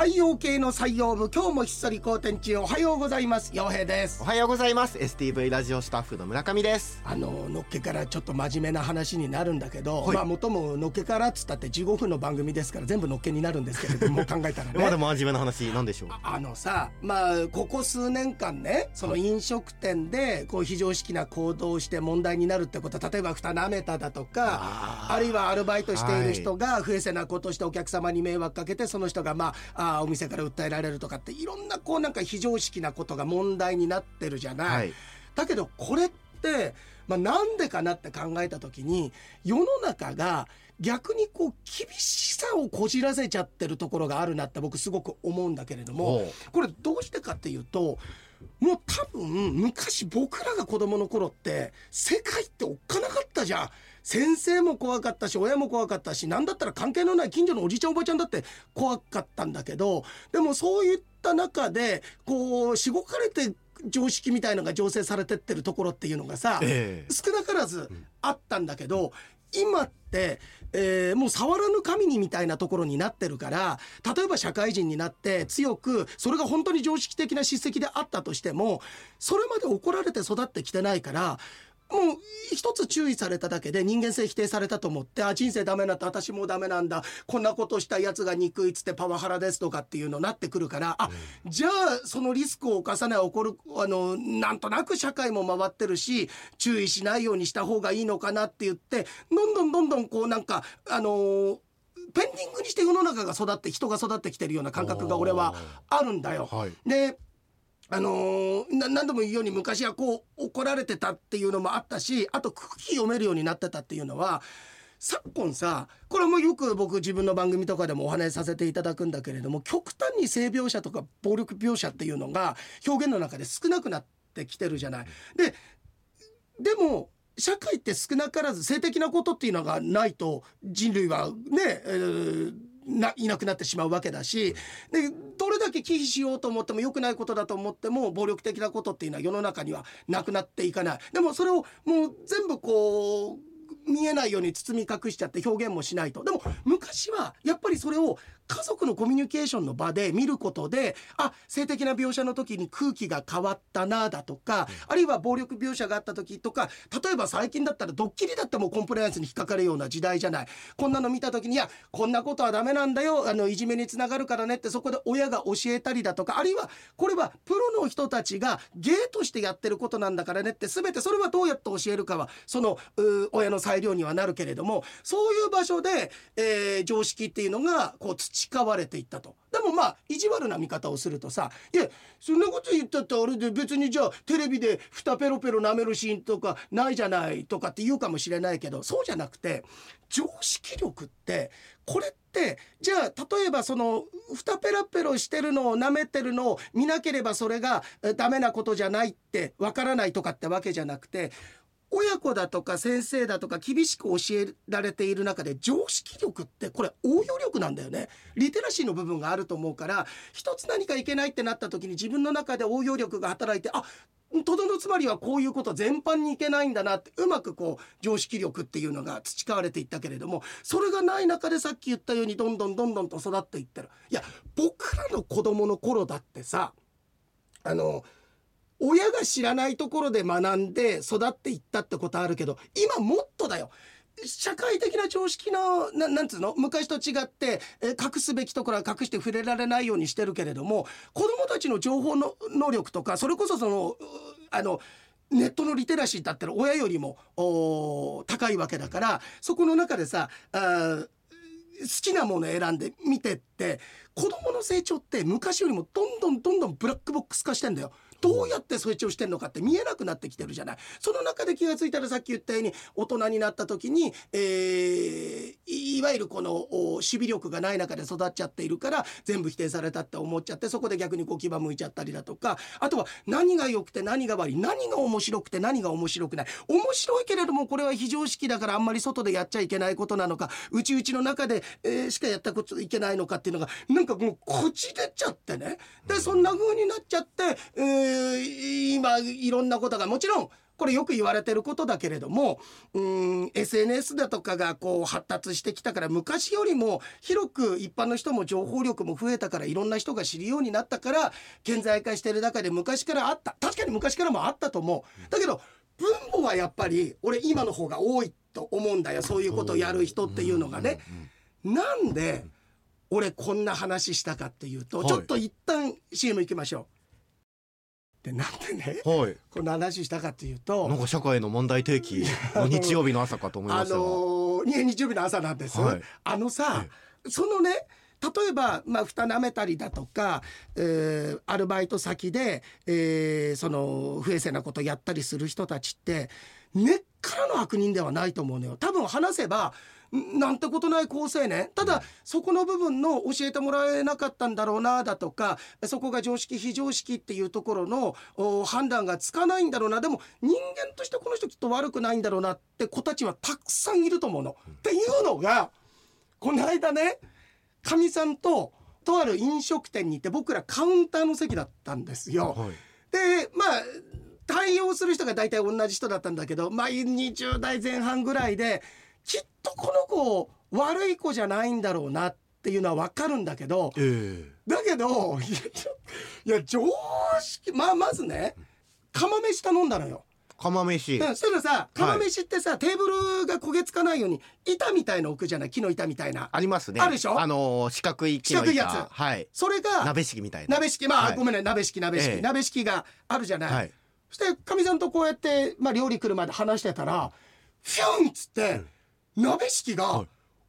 太陽系の採用部今日もひっそり好天中おはようございます。陽平です。おはようございます。STV ラジオスタッフの村上です。あののっけからちょっと真面目な話になるんだけど、はい。まあ元ものっけからっつったって15分の番組ですから全部のっけになるんですけれども 考えたらね。まだ真面目な話なんでしょう。あのさまあここ数年間ねその飲食店でこう非常識な行動をして問題になるってこと例えば蓋舐めただとかあるいはアルバイトしている人が不衛生なことをしてお客様に迷惑かけてその人がまああーお店から訴えられるとかっていろんなこうなんか非常識なことが問題になってるじゃない。はいだけどこれって、まあ、なんでかなって考えた時に世の中が逆にこう厳しさをこじらせちゃってるところがあるなって僕すごく思うんだけれどもこれどうしてかっていうともう多分昔僕らが子供の頃って世界っておっかなかったじゃん。先生も怖かったし親も怖かったし何だったら関係のない近所のおじちゃんおばちゃんだって怖かったんだけどでもそういった中でこうしごかれて常識みたいのが醸成されてってるところっていうのがさ、ええ少なからずあったんだけど、今って、えーもう触らぬ神にみたいなところになってるから例えば社会人になって強くそれが本当に常識的な叱責であったとしてもそれまで怒られて育ってきてないから。もう一つ注意されただけで人間性否定されたと思ってあ人生ダメなんだ私もダメなんだこんなことしたやつが憎いっつってパワハラですとかっていうのになってくるからあじゃあそのリスクを犯さない起こるあのなんとなく社会も回ってるし注意しないようにした方がいいのかなって言ってどんどんどんどんこうなんかあのーペンディングにして世の中が育って人が育ってきてるような感覚が俺はあるんだよ。はい。であのー何度も言うように昔はこう怒られてたっていうのもあったしあと空気読めるようになってたっていうのは昨今さこれもよく僕自分の番組とかでもお話しさせていただくんだけれども極端に性描写とか暴力描写っていうのが表現の中で少なくなってきてるじゃない。ででも社会って少なからず性的なことっていうのがないと人類はね、えーないなくなってしまうわけだしでどれだけ忌避しようと思っても良くないことだと思っても暴力的なことっていうのは世の中にはなくなっていかない。でもそれをもう全部こう見えないように包み隠しちゃって表現もしないと。でも昔はやっぱりそれを家族のコミュニケーションの場で見ることであ性的な描写の時に空気が変わったなだとか、あるいは暴力描写があった時とか例えば最近だったらドッキリだってもうコンプライアンスに引っかかるような時代じゃない。こんなの見た時にいやこんなことはダメなんだよあのいじめにつながるからねってそこで親が教えたりだとかあるいはこれはプロの人たちが芸としてやってることなんだからねって全てそれはどうやって教えるかはそのう親の裁量にはなるけれどもそういう場所で、えー常識っていうのがこう培われていったと。でもまあ意地悪な見方をするとさ「いやそんなこと言ったってあれで別にじゃあテレビで蓋ペロペロ舐めるシーンとかないじゃない」とかって言うかもしれないけどそうじゃなくて常識力ってこれってじゃあ例えばその蓋ペラペロしてるのを舐めてるのを見なければそれがダメなことじゃないってわからないとかってわけじゃなくて親子だとか先生だとか厳しく教えられている中で常識力ってこれ応用力なんだよね。リテラシーの部分があると思うから一つ何かいけないってなった時に自分の中で応用力が働いてあとどのつまりはこういうこと全般にいけないんだなってうまくこう常識力っていうのが培われていったけれどもそれがない中でさっき言ったようにどんどんどんどんと育っていってる。いや僕らの子供の頃だってさあの親が知らないところで学んで育っていったってことあるけど今もっとだよ社会的な常識のななんつうの？昔と違ってえ隠すべきところは隠して触れられないようにしてるけれども子どもたちの情報の能力とかそれこそそのあのネットのリテラシーだったら親よりも高いわけだからそこの中でさあ好きなもの選んで見てって子供の成長って昔よりもどんどんどんどんブラックボックス化してんだよ。どうやって成長してんのかって見えなくなってきてるじゃない。その中で気がついたらさっき言ったように大人になった時に、えーいわゆるこの守備力がない中で育っちゃっているから全部否定されたって思っちゃってそこで逆にこう牙向いちゃったりだとかあとは何が良くて何が悪い何が面白くて何が面白くない。面白いけれどもこれは非常識だからあんまり外でやっちゃいけないことなのかうちうちの中で、えーしかやったこといけないのかっていうのがなんかもうこじれちゃってね。でそんな風になっちゃって、えー今いろんなことがもちろんこれよく言われてることだけれどもうん SNS だとかがこう発達してきたから昔よりも広く一般の人も情報力も増えたからいろんな人が知るようになったから顕在化してる中で昔からあった確かに昔からもあったと思う。だけど分母はやっぱり俺今の方が多いと思うんだよそういうことをやる人っていうのがね。なんで俺こんな話したかっていうと、はいちょっと一旦 CM 行きましょう。でなんでねはい。こんな話したかっていうとなんか社会の問題提起の 日曜日の朝かと思いあましたが、の日曜日の朝なんです。はい。あのさ、そのね例えば、まあ、蓋舐めたりだとか、えーアルバイト先で、えーその不衛生なことやったりする人たちって根っからの悪人ではないと思うのよ。多分話せばんなんてことない好青年ただそこの部分の教えてもらえなかったんだろうなだとかそこが常識非常識っていうところのお判断がつかないんだろうなでも人間としてこの人きっと悪くないんだろうなって子たちはたくさんいると思うの。っていうのがこの間ねかみさんととある飲食店に行って僕らカウンターの席だったんですよ。はいでまあ対応する人が大体同じ人だったんだけどまあ20代前半ぐらいできっとこの子悪い子じゃないんだろうなっていうのは分かるんだけどええ。だけどいや常識まあまずね釜飯頼んだのよ。釜飯、うん、そしたらさ釜飯ってさ、テーブルが焦げつかないように板みたいの置くじゃない？木の板みたいな。ありますね。あるでしょ？あのー四角い木の板。四角いやつ。はい。それが鍋敷みたいな。鍋敷。まあ、はい。ごめんね鍋敷鍋敷、ええ。鍋敷があるじゃない。はいそしてかみさんとこうやって、まあ、料理来るまで話してたらフュンっつって、鍋敷がはい。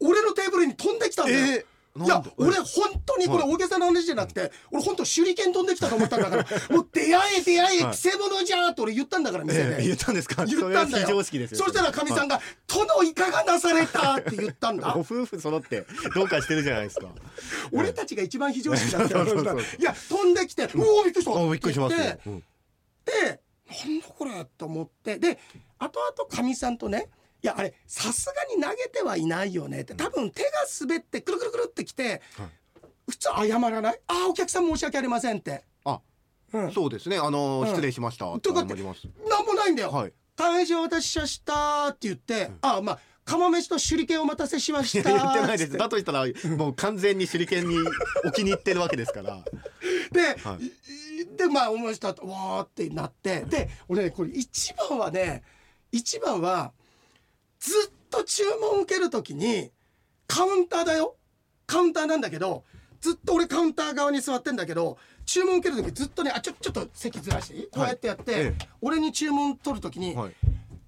俺のテーブルに飛んできたんだよ。えーいや俺本当にこれはい。大げさな話じゃなくて、俺本当手裏剣飛んできたと思ったんだから もう出会え出会えはい。くせ者じゃーって俺言ったんだから店で、ええ言ったんですか？言ったんだよ。それは非常識ですよ。そしたらかみさんが「殿いかがなされた?」って言ったんだ。ご夫婦揃ってどうかしてるじゃないですか。俺たちが一番非常識だったいや飛んできて「うおびっくりした!」っくりしますって言ってようん。でなんだこれと思って。で後々かみさんとねいやあれさすがに投げてはいないよねって。多分手が滑ってくるくるくるってきて、はい。普通謝らない？ああお客さん申し訳ありませんって。あうん。そうですね。あのーうん。失礼しました。とかって謝ります。なんもないんだよ、はい。大事お渡ししましたって言って、あまあ釜飯と手裏剣お待たせしました言ってないです。だとしたらもう完全に手裏剣に置きに行ってるわけですから。で、はいいでまあ思いましたわーってなって。で俺ねこれ一番はね一番はずっと注文受ける時にカウンターだよ。カウンターなんだけどずっと俺カウンター側に座ってんだけど注文受ける時ずっとねあちょちょっと席ずらしてこうやってやって、ええ。俺に注文取る時に「はい。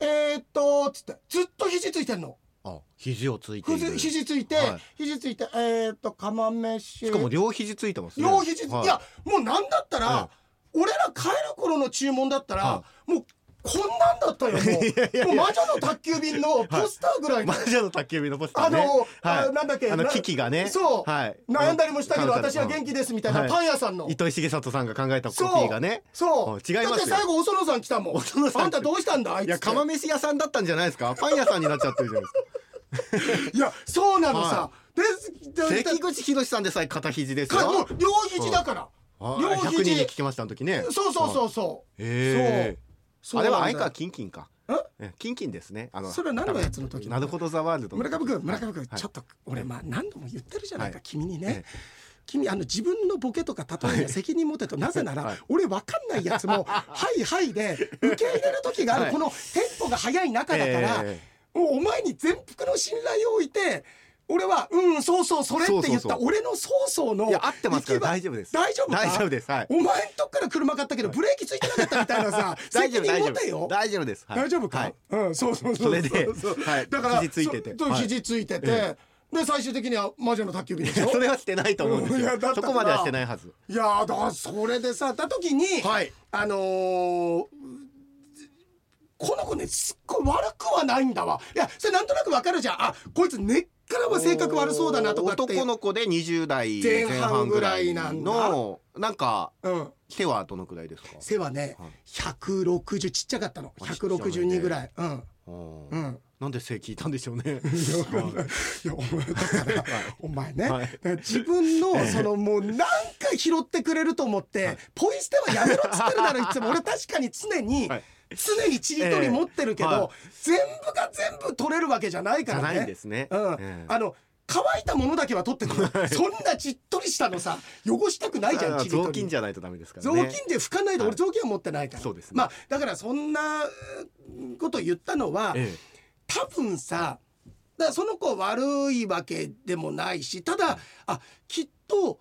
えー、っと」つってずっと肘ついてんの。あ肘をついてい肘ついて、はい。肘ついてえー、っと釜飯。しかも両肘ついてますね。両肘、はい。い、やもうなんだったら、は俺ら帰る頃の注文だったら、はもうこんなんだったよもう。魔女の宅急便のポスターぐらいの、魔女の宅急便のポスターね。あの、はい。あなんだっけあのな機器がね。そう、はい。悩んだりもしたけど私は元気ですみたいな、はい。パン屋さんの。糸井重里さんが考えたコピそうーがね。そう。違いますよ。だって最後お園さん来たもん。お園さんあんたどうしたんだあいついや釜飯屋さんだったんじゃないですか。パン屋さんになっちゃってるじゃない いやそうなのさ、でですか関口博さんでさえ片肘ですよ。両肘だから、あ両100人肘に聞きましたあの時ね。そうそうそうそう。そうあれは相川キンキンか。えキンキンですね。あのそれは何のやつの時なるほど。ザワールドの村上君村上君、はい。ちょっと俺まあ何度も言ってるじゃないか、はい。君にね、ええ。君あの自分のボケとか例えには責任持てとなぜなら、はい。俺わかんないやつも「はいはい」で受け入れる時がある、はい。このテンポが速い中だから、え。もうお前に全幅の信頼を置いて俺は「うんそうそうそれ」って言った俺のそうそうのいや合ってますから大丈夫です。大丈夫か？大丈夫です。はい。お前んとこから車買ったけどブレーキついてなかったみたいなさ 大丈夫大丈大丈夫です。はい。大丈夫か、はい。うんそうそうそうそれではい。だから肘ついてて。肘ついてて、えで最終的には魔女の宅急便でしょ？それはしてないと思うんですよ。そこまではしてないはず。いやーだそれでさた時に、はい。あのーこの子ねすっごい悪くはないんだわ。いやそれなんとなくわかるじゃん。あこいつ根っからは性格悪そうだなとかって男の子で20代前前半ぐらいいなのなんかうん。背はどのくらいですか？背はね、はい。160ちっちゃかったの。あちっちゃめで。162ぐらいうん。うんうん。なんで背聞いたんでしょうね。だからお前ね、はい自分のそのもう何か拾ってくれると思って、ポイ捨てはやめろっつってるだろいつも俺確かに常にはい常にちりとり持ってるけど、ええはい。全部が全部取れるわけじゃないからね。ないんですね。うん。ええ。あの乾いたものだけは取ってくる、そんなじっとりしたのさ汚したくないじゃんあちりとり。雑巾じゃないとダメですから雑ね。巾で拭かないで、はい。俺雑巾は持ってないから。そうですね。まあだからそんなうんことを言ったのは、え多分さだその子悪いわけでもないしただあきっと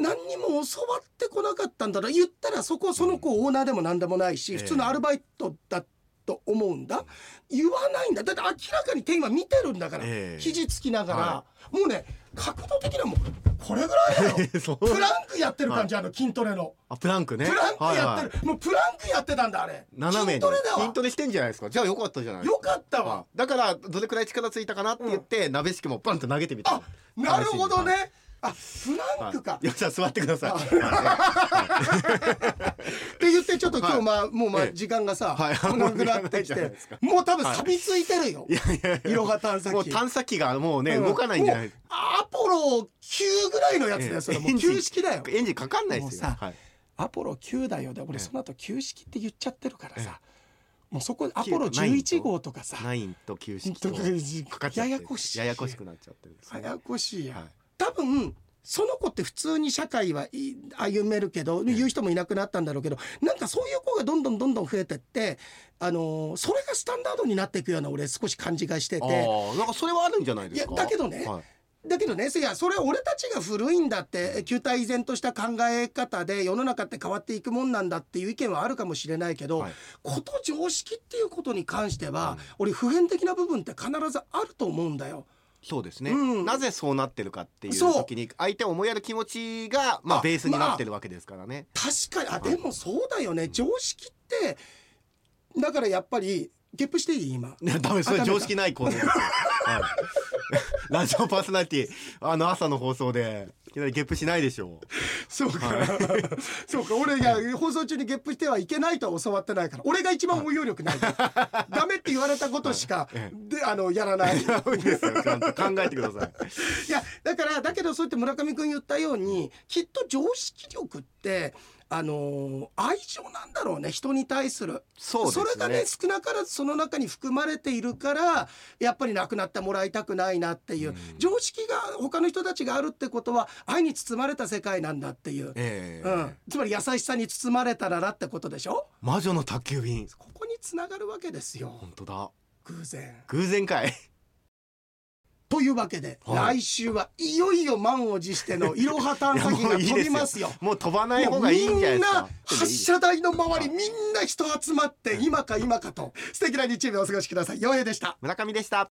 何にも教わってこなかったんだな。言ったらそこその子オーナーでも何でもないし、ええ。普通のアルバイトだと思うんだ。言わないんだ。だって明らかに天は見てるんだから、ええ。肘つきながら、はもうね角度的にはもうこれぐらいだよ。プランクやってる感じ、あの筋トレの。あプランクね。プランクやってる、はいはい。もうプランクやってたんだあれ。斜めに。筋トレだわ筋トレしてんじゃないですか。じゃあよかったじゃないよか。かったわ、だからどれくらい力ついたかなって言って、鍋敷きもバンと投げてみた。あなるほどね。あプランクか。はい、よっしゃ座ってください。って言ってちょっと今日まあもうまあええ。時間がさはい。なくなってきてもう多分錆びついてるよ。い。やいやいや。いろは探査機。もう探査機がもうね、うん。動かないんじゃない。アポロ9ぐらいのやつだよそれもう旧式だよ。エンジンかかんないですよ。もうさはい。アポロ9だよ。で俺ええ。その後旧式って言っちゃってるからえさもうそこアポロナインと。11号とかさ。ナインと旧式ととかかかっちゃってややこしい。ややこしくなっちゃってるややこしいや。はい多分その子って普通に社会はい歩めるけど言う人もいなくなったんだろうけどなんかそういう子がどんどんどんどん増えてって、あのーそれがスタンダードになっていくような俺少し感じがしてあて。あなんかそれはあるんじゃないですか？いやだけどね。はい。だけどねいやそれは俺たちが古いんだって旧体依然とした考え方で世の中って変わっていくもんなんだっていう意見はあるかもしれないけど、はい。こと常識っていうことに関しては、俺普遍的な部分って必ずあると思うんだよ。そうですね、うん。なぜそうなってるかっていう時に相手を思いやる気持ちがまああベースになってるわけですからね、確かに。あはい。でもそうだよね。常識ってだからやっぱりゲップしていい？今。いやダメそれ常識ない構造ですよ、はい、ラジオパーソナリティあの朝の放送でいきなりゲップしないでしょ。そうか、そうか。俺いや放送中にゲップしてはいけないとは教わってないから俺が一番応用力ない。ダメって言われたことしか、えであのやらない。考えてください。いやだからだけどそうやって村上君言ったようにきっと常識力ってあのー愛情なんだろうね人に対する。そうですね。れがね少なからずその中に含まれているからやっぱり亡くなってもらいたくないなっていう、うん。常識が他の人たちがあるってことは愛に包まれた世界なんだっていう、ええ。うん、つまり優しさに包まれたらなってことでしょ？魔女の宅急便。ここにつながるわけですよ。本当だ。偶然。偶然かいというわけで、はい来週はいよいよ満を持してのいろは探査機が飛びますよ。もう飛ばない方がいいんじゃないですかもうみんな発射台の周りみんな人集まって今か今かと素敵な日曜日をお過ごしください。陽平でした。村上でした